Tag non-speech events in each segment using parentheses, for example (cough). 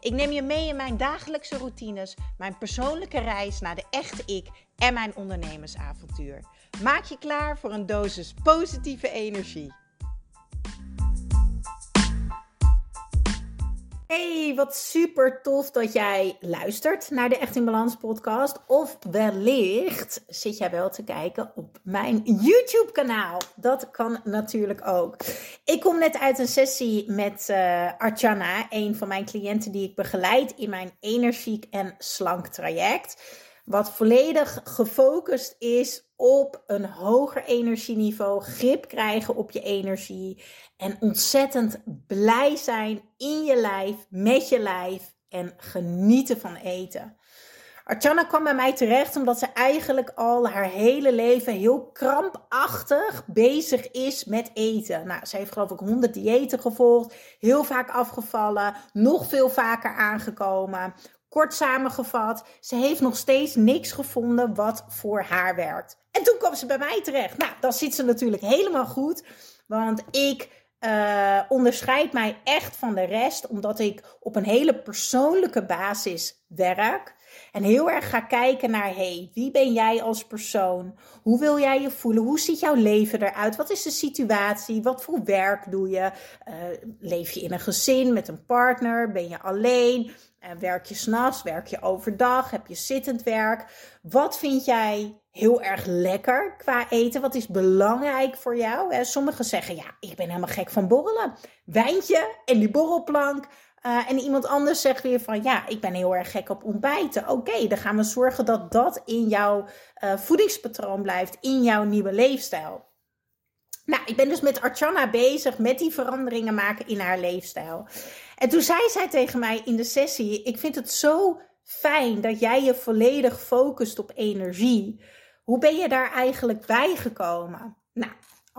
Ik neem je mee in mijn dagelijkse routines, mijn persoonlijke reis naar de echte ik en mijn ondernemersavontuur. Maak je klaar voor een dosis positieve energie. Hey, wat super tof dat jij luistert naar de Echt in Balans podcast. Of wellicht zit jij wel te kijken op mijn YouTube kanaal. Dat kan natuurlijk ook. Ik kom net uit een sessie met uh, Archana, een van mijn cliënten die ik begeleid in mijn energiek en slank traject. Wat volledig gefocust is op een hoger energieniveau, grip krijgen op je energie en ontzettend blij zijn in je lijf, met je lijf en genieten van eten. Archana kwam bij mij terecht omdat ze eigenlijk al haar hele leven heel krampachtig bezig is met eten. Nou, ze heeft geloof ik honderd diëten gevolgd, heel vaak afgevallen, nog veel vaker aangekomen. Kort samengevat, ze heeft nog steeds niks gevonden wat voor haar werkt. En toen kwam ze bij mij terecht. Nou, dan zit ze natuurlijk helemaal goed, want ik uh, onderscheid mij echt van de rest, omdat ik op een hele persoonlijke basis werk. En heel erg ga kijken naar, hey, wie ben jij als persoon? Hoe wil jij je voelen? Hoe ziet jouw leven eruit? Wat is de situatie? Wat voor werk doe je? Uh, leef je in een gezin met een partner? Ben je alleen? Uh, werk je s'nachts? Werk je overdag? Heb je zittend werk? Wat vind jij heel erg lekker qua eten? Wat is belangrijk voor jou? Sommigen zeggen, ja, ik ben helemaal gek van borrelen. Wijntje en die borrelplank. Uh, en iemand anders zegt weer van ja, ik ben heel erg gek op ontbijten. Oké, dan gaan we zorgen dat dat in jouw uh, voedingspatroon blijft, in jouw nieuwe leefstijl. Nou, ik ben dus met Archana bezig met die veranderingen maken in haar leefstijl. En toen zei zij tegen mij in de sessie: Ik vind het zo fijn dat jij je volledig focust op energie. Hoe ben je daar eigenlijk bij gekomen?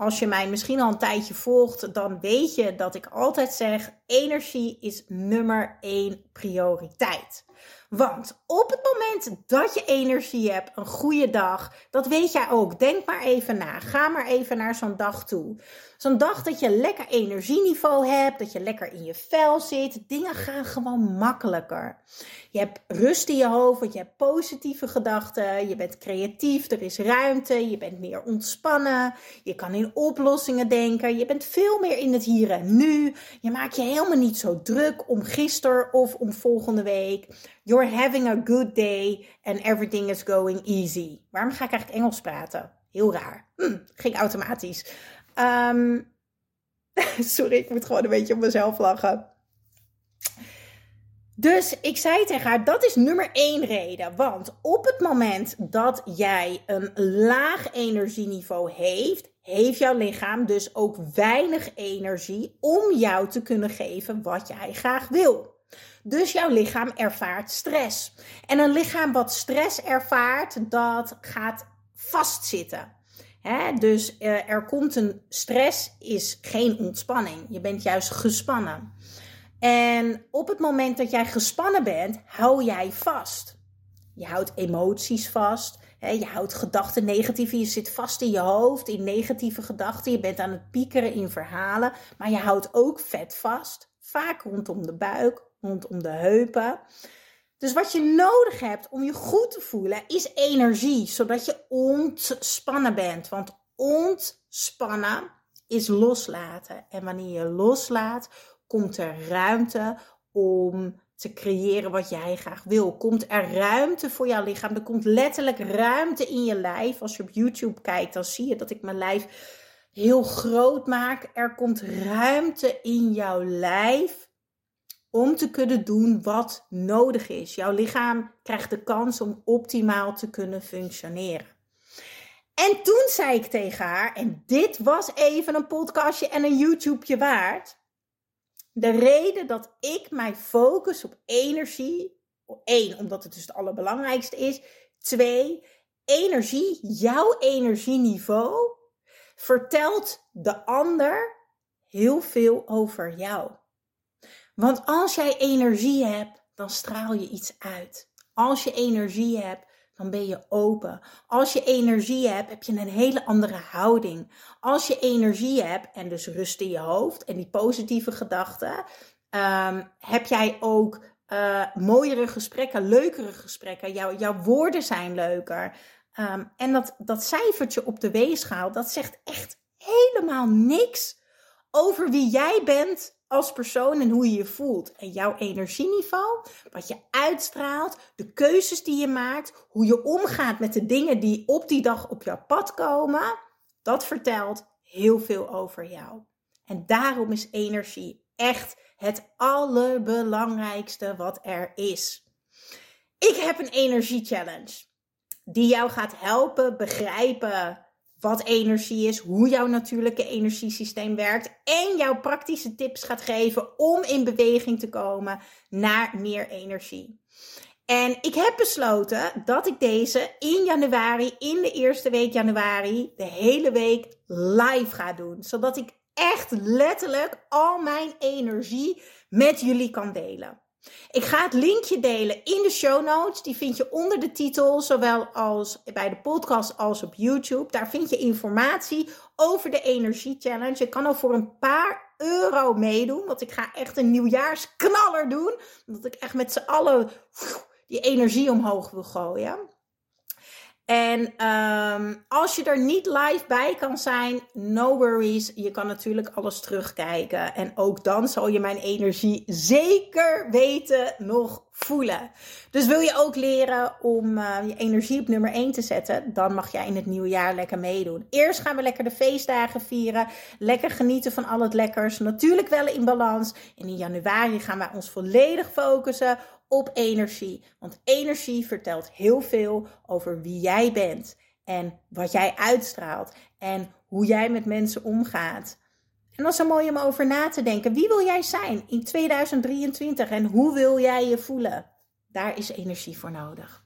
Als je mij misschien al een tijdje volgt, dan weet je dat ik altijd zeg: energie is nummer één prioriteit. Want op het moment dat je energie hebt, een goede dag, dat weet jij ook. Denk maar even na. Ga maar even naar zo'n dag toe. Zo'n dag dat je lekker energieniveau hebt, dat je lekker in je vel zit. Dingen gaan gewoon makkelijker. Je hebt rust in je hoofd, want je hebt positieve gedachten. Je bent creatief, er is ruimte. Je bent meer ontspannen. Je kan in oplossingen denken. Je bent veel meer in het hier en nu. Je maakt je helemaal niet zo druk om gisteren of om volgende week. You're having a good day and everything is going easy. Waarom ga ik eigenlijk Engels praten? Heel raar. Hm, ging automatisch. Um, (laughs) sorry, ik moet gewoon een beetje op mezelf lachen. Dus ik zei tegen haar, dat is nummer één reden. Want op het moment dat jij een laag energieniveau heeft, heeft jouw lichaam dus ook weinig energie om jou te kunnen geven wat jij graag wil. Dus jouw lichaam ervaart stress. En een lichaam wat stress ervaart, dat gaat vastzitten. dus uh, er komt een stress, is geen ontspanning. Je bent juist gespannen. En op het moment dat jij gespannen bent, hou jij vast. Je houdt emoties vast. je houdt gedachten negatief. Je zit vast in je hoofd in negatieve gedachten. Je bent aan het piekeren in verhalen. Maar je houdt ook vet vast. Vaak rondom de buik, rondom de heupen. Dus wat je nodig hebt om je goed te voelen is energie, zodat je ontspannen bent. Want ontspannen is loslaten. En wanneer je loslaat, komt er ruimte om te creëren wat jij graag wil. Komt er ruimte voor jouw lichaam? Er komt letterlijk ruimte in je lijf. Als je op YouTube kijkt, dan zie je dat ik mijn lijf heel groot maak. Er komt ruimte in jouw lijf om te kunnen doen wat nodig is. Jouw lichaam krijgt de kans om optimaal te kunnen functioneren. En toen zei ik tegen haar, en dit was even een podcastje en een YouTubeje waard. De reden dat ik mij focus op energie, één, omdat het dus het allerbelangrijkste is. Twee, energie, jouw energieniveau, vertelt de ander heel veel over jou. Want als jij energie hebt, dan straal je iets uit. Als je energie hebt, dan ben je open. Als je energie hebt, heb je een hele andere houding. Als je energie hebt en dus rust in je hoofd en die positieve gedachten, ehm, heb jij ook uh, mooiere gesprekken, leukere gesprekken. Jouw, jouw woorden zijn leuker. Ehm, en dat, dat cijfertje op de weegschaal, dat zegt echt helemaal niks over wie jij bent als persoon en hoe je je voelt. En jouw energieniveau, wat je uitstraalt, de keuzes die je maakt, hoe je omgaat met de dingen die op die dag op jouw pad komen, dat vertelt heel veel over jou. En daarom is energie echt het allerbelangrijkste wat er is. Ik heb een energie challenge die jou gaat helpen begrijpen wat energie is, hoe jouw natuurlijke energiesysteem werkt en jouw praktische tips gaat geven om in beweging te komen naar meer energie. En ik heb besloten dat ik deze in januari, in de eerste week januari, de hele week live ga doen. Zodat ik echt letterlijk al mijn energie met jullie kan delen. Ik ga het linkje delen in de show notes. Die vind je onder de titel, zowel als bij de podcast als op YouTube. Daar vind je informatie over de Energie Challenge. Je kan al voor een paar euro meedoen, want ik ga echt een nieuwjaarsknaller doen. Omdat ik echt met z'n allen die energie omhoog wil gooien. En um, als je er niet live bij kan zijn, no worries. Je kan natuurlijk alles terugkijken. En ook dan zal je mijn energie zeker weten nog voelen. Dus wil je ook leren om uh, je energie op nummer 1 te zetten, dan mag jij in het nieuwe jaar lekker meedoen. Eerst gaan we lekker de feestdagen vieren, lekker genieten van al het lekkers, natuurlijk wel in balans. En in januari gaan wij ons volledig focussen op energie. Want energie vertelt heel veel over wie jij bent en wat jij uitstraalt en hoe jij met mensen omgaat. En dat is mooi om over na te denken. Wie wil jij zijn in 2023 en hoe wil jij je voelen? Daar is energie voor nodig.